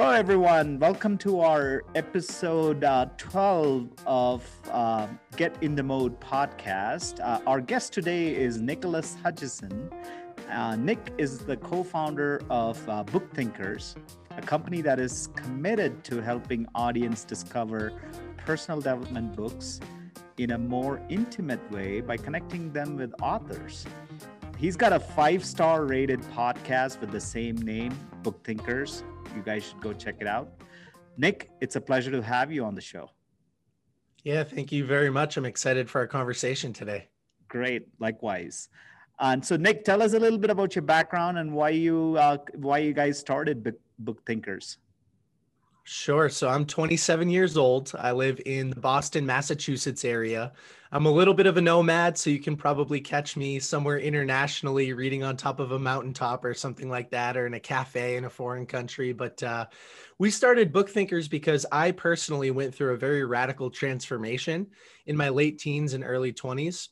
Hello, everyone. Welcome to our episode uh, 12 of uh, Get in the Mode podcast. Uh, our guest today is Nicholas Hutchison. Uh, Nick is the co founder of uh, Book Thinkers, a company that is committed to helping audience discover personal development books in a more intimate way by connecting them with authors. He's got a five star rated podcast with the same name, Book Thinkers. You guys should go check it out. Nick, it's a pleasure to have you on the show. Yeah, thank you very much. I'm excited for our conversation today. Great, likewise. And so, Nick, tell us a little bit about your background and why you uh, why you guys started Book, Book Thinkers. Sure. So I'm 27 years old. I live in the Boston, Massachusetts area. I'm a little bit of a nomad, so you can probably catch me somewhere internationally reading on top of a mountaintop or something like that, or in a cafe in a foreign country. But uh, we started Book Thinkers because I personally went through a very radical transformation in my late teens and early 20s.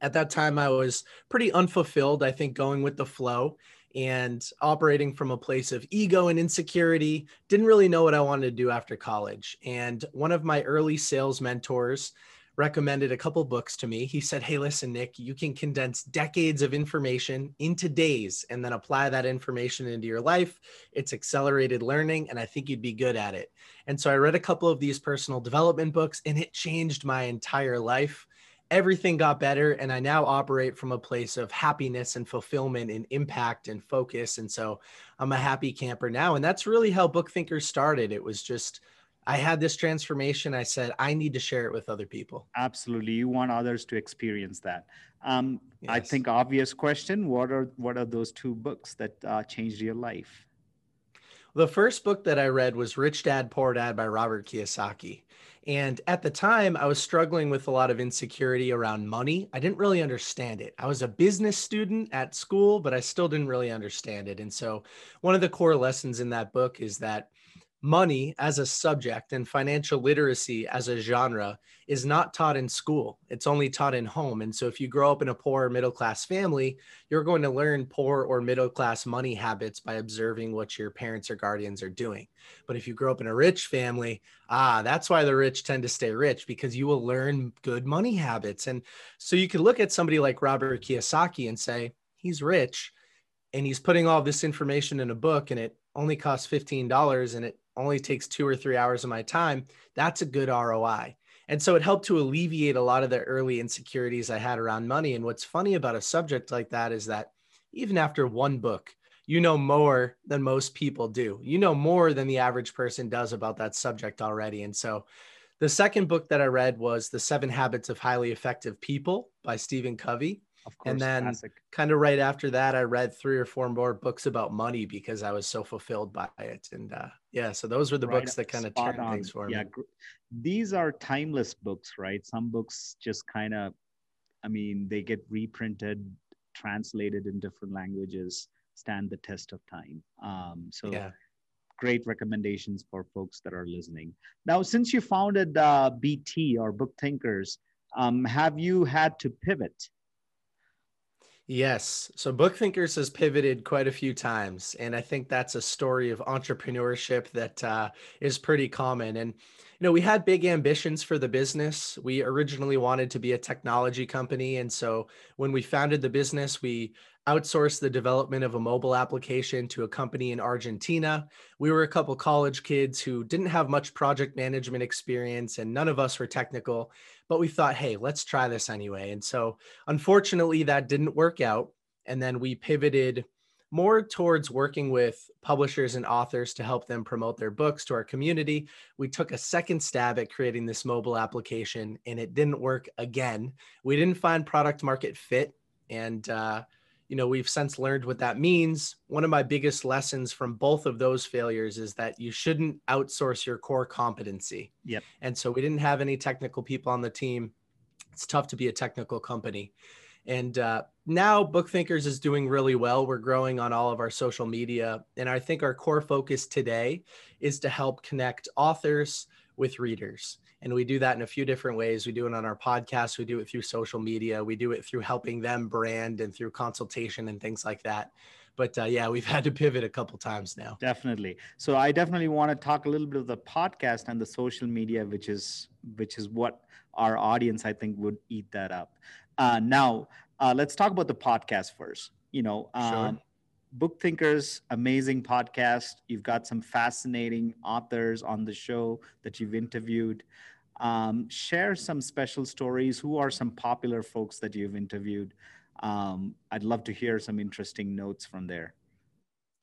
At that time, I was pretty unfulfilled, I think, going with the flow and operating from a place of ego and insecurity. Didn't really know what I wanted to do after college. And one of my early sales mentors recommended a couple books to me. He said, Hey, listen, Nick, you can condense decades of information into days and then apply that information into your life. It's accelerated learning, and I think you'd be good at it. And so I read a couple of these personal development books, and it changed my entire life everything got better and i now operate from a place of happiness and fulfillment and impact and focus and so i'm a happy camper now and that's really how book thinkers started. It was just i had this transformation. I said i need to share it with other people. Absolutely. You want others to experience that. Um, yes. i think obvious question what are what are those two books that uh, changed your life? The first book that i read was rich dad poor dad by robert kiyosaki and at the time, I was struggling with a lot of insecurity around money. I didn't really understand it. I was a business student at school, but I still didn't really understand it. And so, one of the core lessons in that book is that money as a subject and financial literacy as a genre is not taught in school. It's only taught in home. And so if you grow up in a poor or middle class family, you're going to learn poor or middle class money habits by observing what your parents or guardians are doing. But if you grow up in a rich family, ah, that's why the rich tend to stay rich because you will learn good money habits. And so you can look at somebody like Robert Kiyosaki and say, he's rich and he's putting all this information in a book and it only costs $15 and it only takes two or three hours of my time, that's a good ROI. And so it helped to alleviate a lot of the early insecurities I had around money. And what's funny about a subject like that is that even after one book, you know more than most people do. You know more than the average person does about that subject already. And so the second book that I read was The Seven Habits of Highly Effective People by Stephen Covey. Of course, and then kind of right after that, I read three or four more books about money because I was so fulfilled by it. And uh, yeah, so those were the right books that kind of turned on. things for yeah, me. Yeah, these are timeless books, right? Some books just kind of, I mean, they get reprinted, translated in different languages, stand the test of time. Um, so yeah. great recommendations for folks that are listening. Now, since you founded uh, BT or Book Thinkers, um, have you had to pivot? Yes. So Book Thinkers has pivoted quite a few times. And I think that's a story of entrepreneurship that uh, is pretty common. And, you know, we had big ambitions for the business. We originally wanted to be a technology company. And so when we founded the business, we outsourced the development of a mobile application to a company in Argentina. We were a couple college kids who didn't have much project management experience and none of us were technical, but we thought, hey, let's try this anyway. And so unfortunately, that didn't work out. And then we pivoted more towards working with publishers and authors to help them promote their books to our community. We took a second stab at creating this mobile application and it didn't work again. We didn't find product market fit. And, uh, you know, we've since learned what that means. One of my biggest lessons from both of those failures is that you shouldn't outsource your core competency. Yep. And so we didn't have any technical people on the team. It's tough to be a technical company. And uh, now Book Thinkers is doing really well. We're growing on all of our social media. And I think our core focus today is to help connect authors with readers. And we do that in a few different ways. We do it on our podcast, we do it through social media, we do it through helping them brand and through consultation and things like that. but uh, yeah, we've had to pivot a couple times now. Definitely. So I definitely want to talk a little bit of the podcast and the social media, which is which is what our audience I think would eat that up. Uh, now uh, let's talk about the podcast first. You know, um, sure. Book Thinkers, amazing podcast. You've got some fascinating authors on the show that you've interviewed. Um, share some special stories. Who are some popular folks that you've interviewed? Um, I'd love to hear some interesting notes from there.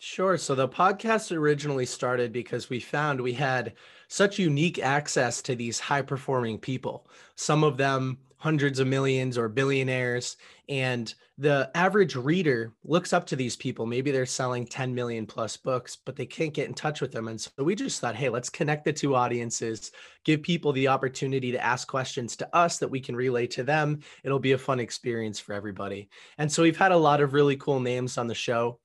Sure. So the podcast originally started because we found we had such unique access to these high performing people. Some of them hundreds of millions or billionaires. And the average reader looks up to these people. Maybe they're selling 10 million plus books, but they can't get in touch with them. And so we just thought, hey, let's connect the two audiences, give people the opportunity to ask questions to us that we can relay to them. It'll be a fun experience for everybody. And so we've had a lot of really cool names on the show.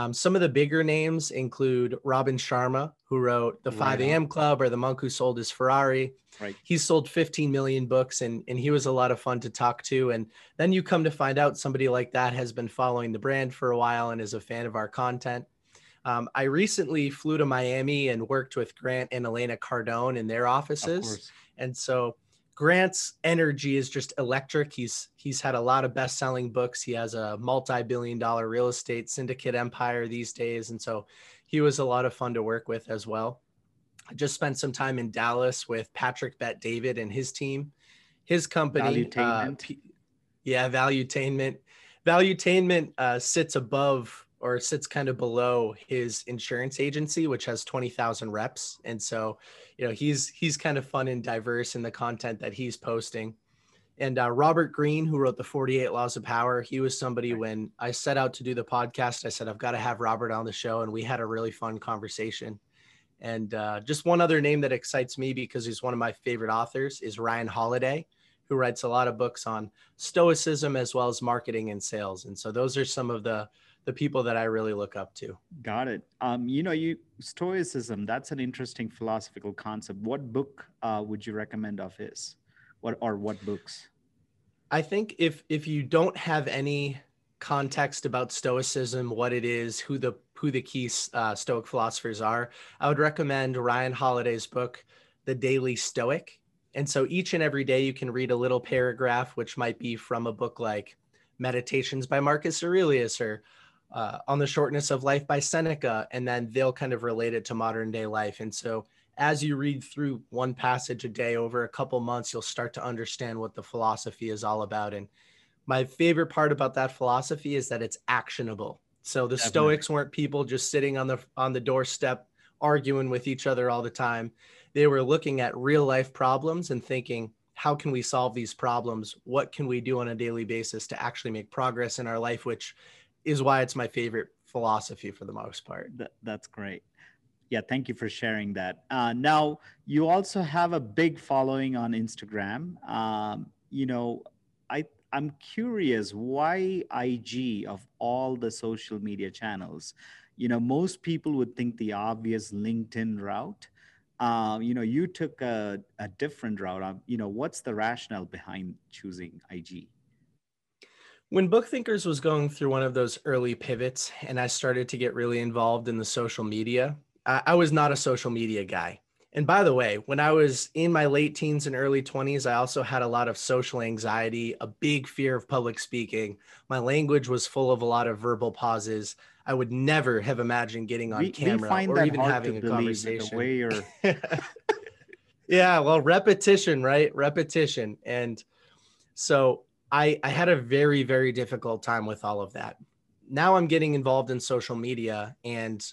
Um, some of the bigger names include Robin Sharma, who wrote The 5 a.m. Club or The Monk Who Sold His Ferrari. Right. He's sold 15 million books and, and he was a lot of fun to talk to. And then you come to find out somebody like that has been following the brand for a while and is a fan of our content. Um, I recently flew to Miami and worked with Grant and Elena Cardone in their offices. And so Grant's energy is just electric. He's he's had a lot of best-selling books. He has a multi-billion dollar real estate syndicate empire these days and so he was a lot of fun to work with as well. I just spent some time in Dallas with Patrick Bet David and his team. His company uh, yeah, Valuetainment. Valuetainment uh, sits above or sits kind of below his insurance agency, which has 20,000 reps. And so, you know, he's, he's kind of fun and diverse in the content that he's posting. And uh, Robert Greene, who wrote the 48 Laws of Power, he was somebody when I set out to do the podcast, I said, I've got to have Robert on the show. And we had a really fun conversation. And uh, just one other name that excites me because he's one of my favorite authors is Ryan Holiday, who writes a lot of books on stoicism as well as marketing and sales. And so those are some of the the people that I really look up to. Got it. Um, you know, you Stoicism. That's an interesting philosophical concept. What book uh, would you recommend of his? What or what books? I think if if you don't have any context about Stoicism, what it is, who the who the key uh, Stoic philosophers are, I would recommend Ryan Holiday's book, The Daily Stoic. And so each and every day you can read a little paragraph, which might be from a book like Meditations by Marcus Aurelius or uh, on the shortness of life by Seneca, and then they'll kind of relate it to modern day life. And so, as you read through one passage a day over a couple months, you'll start to understand what the philosophy is all about. And my favorite part about that philosophy is that it's actionable. So the Definitely. Stoics weren't people just sitting on the on the doorstep arguing with each other all the time. They were looking at real life problems and thinking, how can we solve these problems? What can we do on a daily basis to actually make progress in our life, which is why it's my favorite philosophy for the most part. That, that's great. Yeah, thank you for sharing that. Uh, now, you also have a big following on Instagram. Um, you know, I I'm curious why IG of all the social media channels. You know, most people would think the obvious LinkedIn route. Uh, you know, you took a, a different route. Um, you know, what's the rationale behind choosing IG? When Book Thinkers was going through one of those early pivots and I started to get really involved in the social media, I, I, was not a social media guy. And by the way, when I was in my late teens and early 20s, I also had a lot of social anxiety, a big fear of public speaking. My language was full of a lot of verbal pauses. I would never have imagined getting on we, camera we or even having a conversation. way you're... yeah, well, repetition, right? Repetition. And so I, I had a very, very difficult time with all of that. Now I'm getting involved in social media and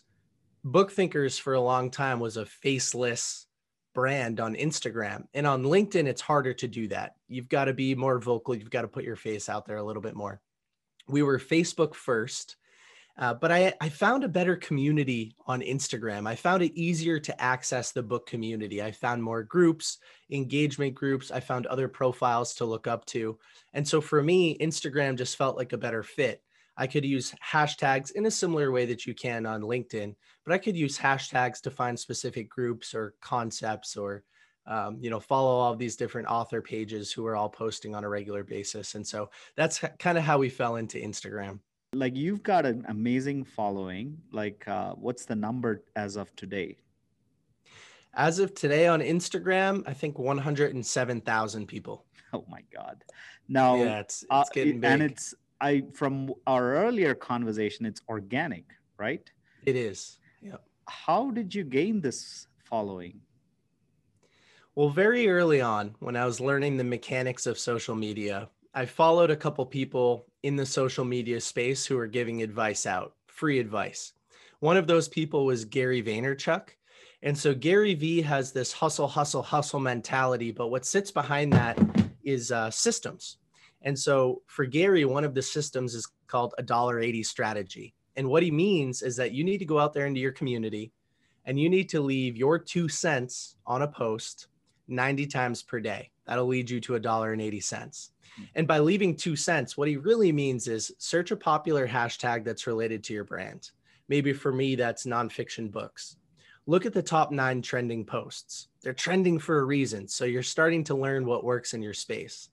Book Thinkers for a long time was a faceless brand on Instagram. And on LinkedIn, it's harder to do that. You've got to be more vocal. You've got to put your face out there a little bit more. We were Facebook first uh, but I, I found a better community on Instagram. I found it easier to access the book community. I found more groups, engagement groups. I found other profiles to look up to. And so for me, Instagram just felt like a better fit. I could use hashtags in a similar way that you can on LinkedIn, but I could use hashtags to find specific groups or concepts or um, you know follow all these different author pages who are all posting on a regular basis and so that's kind of how we fell into instagram like you've got an amazing following. Like, uh, what's the number as of today? As of today on Instagram, I think 107,000 people. Oh my God. Now, yeah, it's, it's uh, getting big. And it's, I, from our earlier conversation, it's organic, right? It is. Yeah. How did you gain this following? Well, very early on, when I was learning the mechanics of social media, I followed a couple people in the social media space who are giving advice out, free advice. One of those people was Gary Vaynerchuk. And so Gary V has this hustle, hustle, hustle mentality, but what sits behind that is uh, systems. And so for Gary, one of the systems is called a dollar eighty strategy. And what he means is that you need to go out there into your community and you need to leave your two cents on a post 90 times per day. That'll lead you to a dollar and 80 cents. Hmm. And by leaving two cents, what he really means is search a popular hashtag that's related to your brand. Maybe for me, that's nonfiction books. Look at the top nine trending posts. They're trending for a reason. So you're starting to learn what works in your space.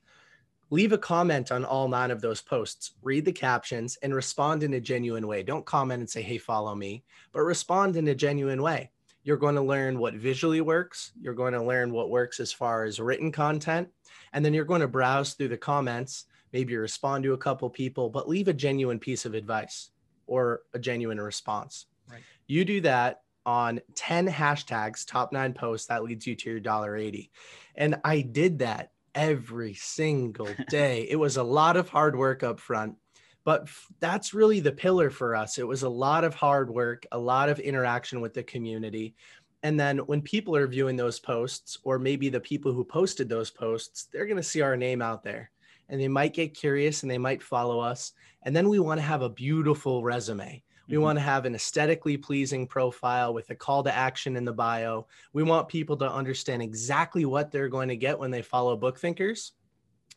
Leave a comment on all nine of those posts, read the captions, and respond in a genuine way. Don't comment and say, hey, follow me, but respond in a genuine way. You're going to learn what visually works. You're going to learn what works as far as written content. And then you're going to browse through the comments, maybe respond to a couple people, but leave a genuine piece of advice or a genuine response. Right. You do that on 10 hashtags, top nine posts, that leads you to your dollar 80. And I did that every single day. it was a lot of hard work up front, but that's really the pillar for us. It was a lot of hard work, a lot of interaction with the community. And then when people are viewing those posts, or maybe the people who posted those posts, they're going to see our name out there and they might get curious and they might follow us. And then we want to have a beautiful resume. We mm-hmm. want to have an aesthetically pleasing profile with a call to action in the bio. We want people to understand exactly what they're going to get when they follow book thinkers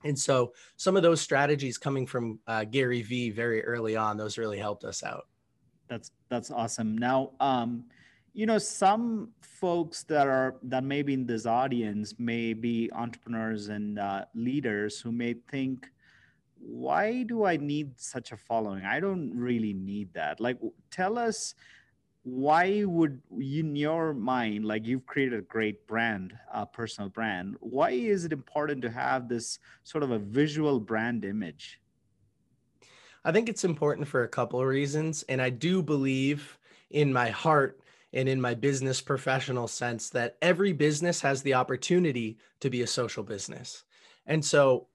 and so some of those strategies coming from uh, Gary Vee very early on, those really helped us out. That's that's awesome. Now, um, you know, some folks that are that may be in this audience may be entrepreneurs and uh, leaders who may think, why do I need such a following? I don't really need that. Like, tell us why would in your mind like you've created a great brand a personal brand why is it important to have this sort of a visual brand image? I think it's important for a couple of reasons and i do believe in my heart and in my business professional sense that every business has the opportunity to be a social business. And so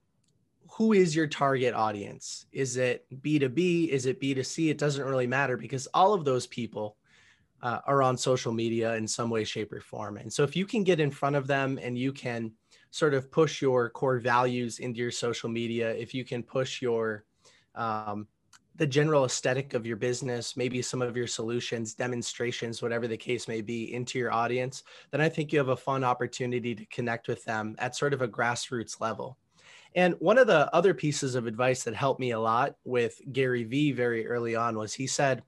who is your target audience? Is it b2b is it b2c it doesn't really matter because all of those people uh, are on social media in some way, shape, or form. And so if you can get in front of them and you can sort of push your core values into your social media, if you can push your um, the general aesthetic of your business, maybe some of your solutions, demonstrations, whatever the case may be, into your audience, then I think you have a fun opportunity to connect with them at sort of a grassroots level. And one of the other pieces of advice that helped me a lot with Gary Vee very early on was he said,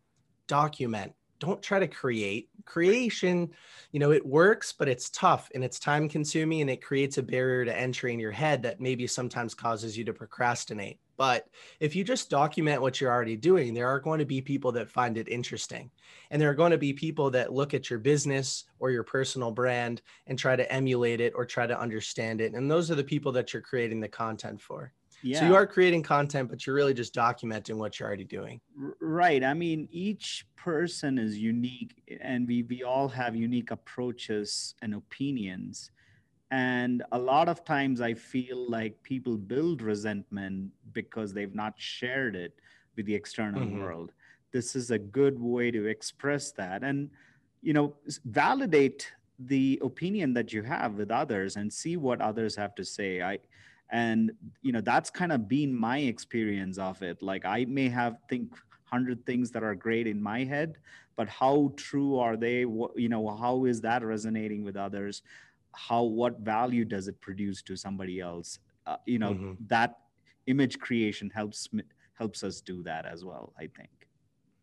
document don't try to create creation. You know it works but it's tough and it's time consuming and it creates a barrier to entry in your head that maybe sometimes causes you to procrastinate. But if you just document what you're already doing there are going to be people that find it interesting and there are going to be people that look at your business or your personal brand and try to emulate it or try to understand it and those are the people that you're creating the content for yeah. So you are creating content, but you're really just documenting what you're already doing. Right. I mean, each person is unique and we, we all have unique approaches and opinions. And a lot of times I feel like people build resentment because they've not shared it with the external mm-hmm. world. This is a good way to express that. And, you know, validate the opinion that you have with others and see what others have to say. I, and you know that's kind of been my experience of it. Like i may have think 100 things that are great in my head but how true are they? What you know how is that resonating with others? How what value does it produce to somebody else? Uh, you know mm-hmm. that image creation helps helps us do that as well i think.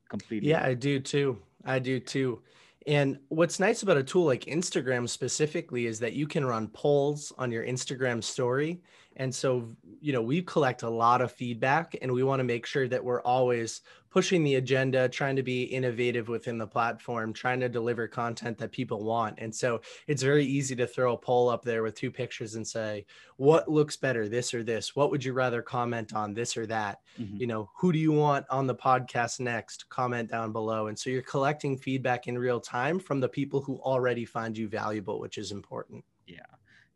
Completely. Yeah i do too. I do too. And what's nice about a tool like Instagram specifically is that you can run polls on your Instagram story And so, you know, we collect a lot of feedback and we want to make sure that we're always pushing the agenda, trying to be innovative within the platform, trying to deliver content that people want. And so it's very easy to throw a poll up there with two pictures and say, what looks better, this or this? What would you rather comment on, this or that? Mm-hmm. You know, who do you want on the podcast next? Comment down below. And so you're collecting feedback in real time from the people who already find you valuable, which is important.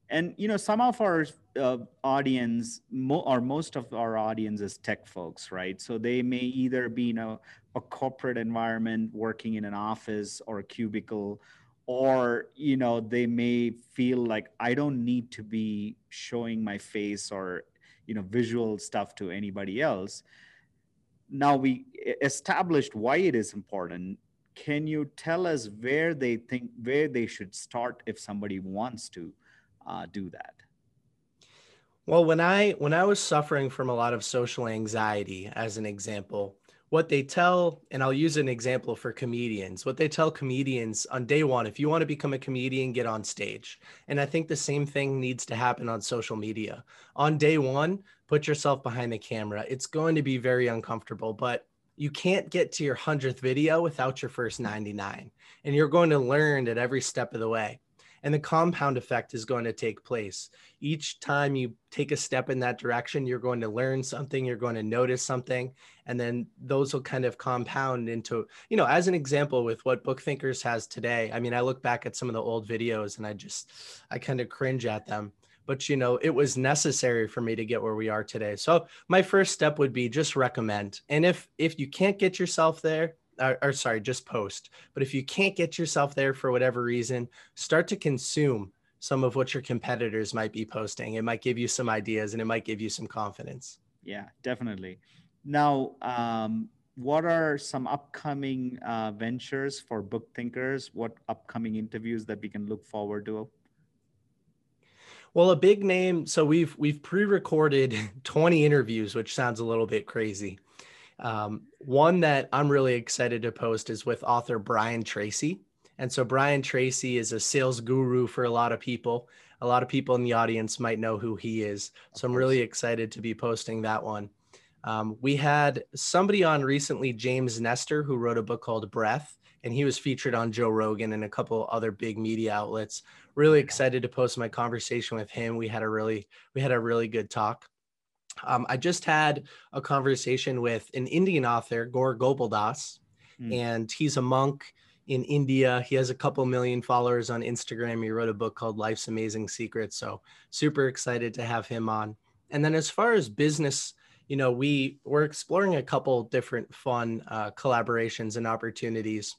And you know some of our uh, audience mo- or most of our audience is tech folks right? So they may either be in a, a corporate environment working in an office or a cubicle or you know they may feel like i don't need to be showing my face or you know visual stuff to anybody else. Now we established why it is important. Can you tell us where they think where they should start if somebody wants to uh, do that? Well, when I when I was suffering from a lot of social anxiety, as an example, what they tell, and I'll use an example for comedians, what they tell comedians on day one, if you want to become a comedian, get on stage. And I think the same thing needs to happen on social media. On day one, put yourself behind the camera. It's going to be very uncomfortable, but you can't get to your 100th video without your first 99. And you're going to learn at every step of the way and the compound effect is going to take place. Each time you take a step in that direction, you're going to learn something, you're going to notice something, and then those will kind of compound into, you know, as an example with what Book Thinkers has today. I mean, I look back at some of the old videos and I just, I kind of cringe at them but you know it was necessary for me to get where we are today so my first step would be just recommend and if if you can't get yourself there or, or sorry, just post. But if you can't get yourself there for whatever reason, start to consume some of what your competitors might be posting. It might give you some ideas and it might give you some confidence. Yeah, definitely. Now, um, what are some upcoming uh, ventures for book thinkers? What upcoming interviews that we can look forward to? Well, a big name. So we've we've pre-recorded 20 interviews, which sounds a little bit crazy. Um, one that I'm really excited to post is with author Brian Tracy. And so Brian Tracy is a sales guru for a lot of people. A lot of people in the audience might know who he is. So I'm really excited to be posting that one. Um, we had somebody on recently, James Nestor, who wrote a book called Breath, and he was featured on Joe Rogan and a couple other big media outlets. Really excited to post my conversation with him. We had a really we had a really good talk. Um, I just had a conversation with an Indian author, Gaur Gopal Das, mm. and he's a monk in India. He has a couple million followers on Instagram. He wrote a book called Life's Amazing Secrets. So super excited to have him on. And then as far as business, you know, we we're exploring a couple different fun uh, collaborations and opportunities.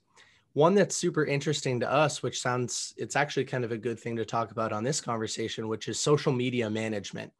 One that's super interesting to us, which sounds it's actually kind of a good thing to talk about on this conversation, which is social media management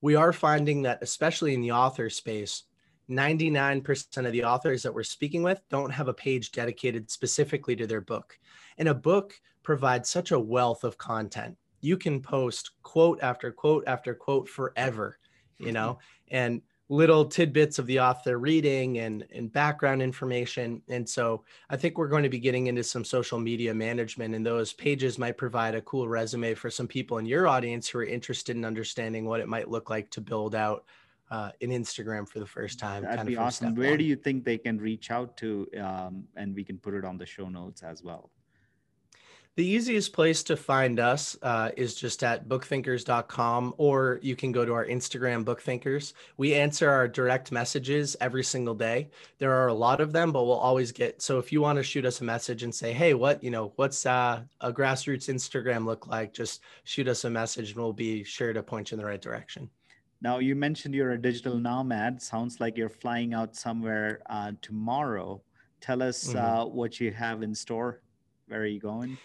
we are finding that, especially in the author space, 99% of the authors that we're speaking with don't have a page dedicated specifically to their book. And a book provides such a wealth of content. You can post quote after quote after quote forever, you know, mm-hmm. and little tidbits of the author reading and, and background information. And so I think we're going to be getting into some social media management, and those pages might provide a cool resume for some people in your audience who are interested in understanding what it might look like to build out uh, an Instagram for the first time. That'd be awesome. Where one. do you think they can reach out to? Um, and we can put it on the show notes as well. The easiest place to find us uh, is just at bookthinkers.com, or you can go to our Instagram, Bookthinkers. We answer our direct messages every single day. There are a lot of them, but we'll always get. So if you want to shoot us a message and say, "Hey, what you know, what's uh, a grassroots Instagram look like?" Just shoot us a message, and we'll be sure to point you in the right direction. Now you mentioned you're a digital nomad. Sounds like you're flying out somewhere uh, tomorrow. Tell us mm-hmm. uh, what you have in store. Where are you going?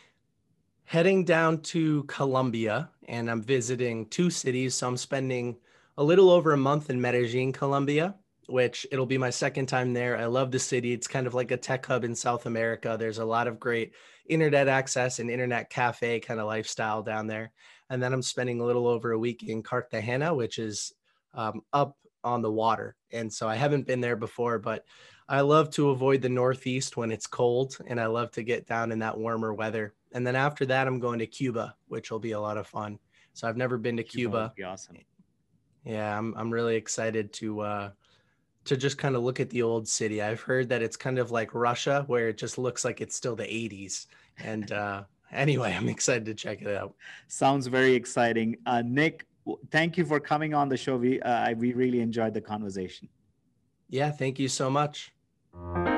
Heading down to Colombia and I'm visiting two cities. So I'm spending a little over a month in Medellin, Colombia, which it'll be my second time there. I love the city. It's kind of like a tech hub in South America. There's a lot of great internet access and internet cafe kind of lifestyle down there. And then I'm spending a little over a week in Cartagena, which is um, up on the water. And so I haven't been there before, but I love to avoid the Northeast when it's cold and I love to get down in that warmer weather. And then after that, I'm going to Cuba, which will be a lot of fun. So I've never been to Cuba. Cuba. awesome. Yeah, I'm I'm really excited to uh to just kind of look at the old city. I've heard that it's kind of like Russia where it just looks like it's still the 80s. And uh anyway, I'm excited to check it out. Sounds very exciting. Uh Nick, thank you for coming on the show. We uh, we really enjoyed the conversation. Yeah, thank you so much. Thank you.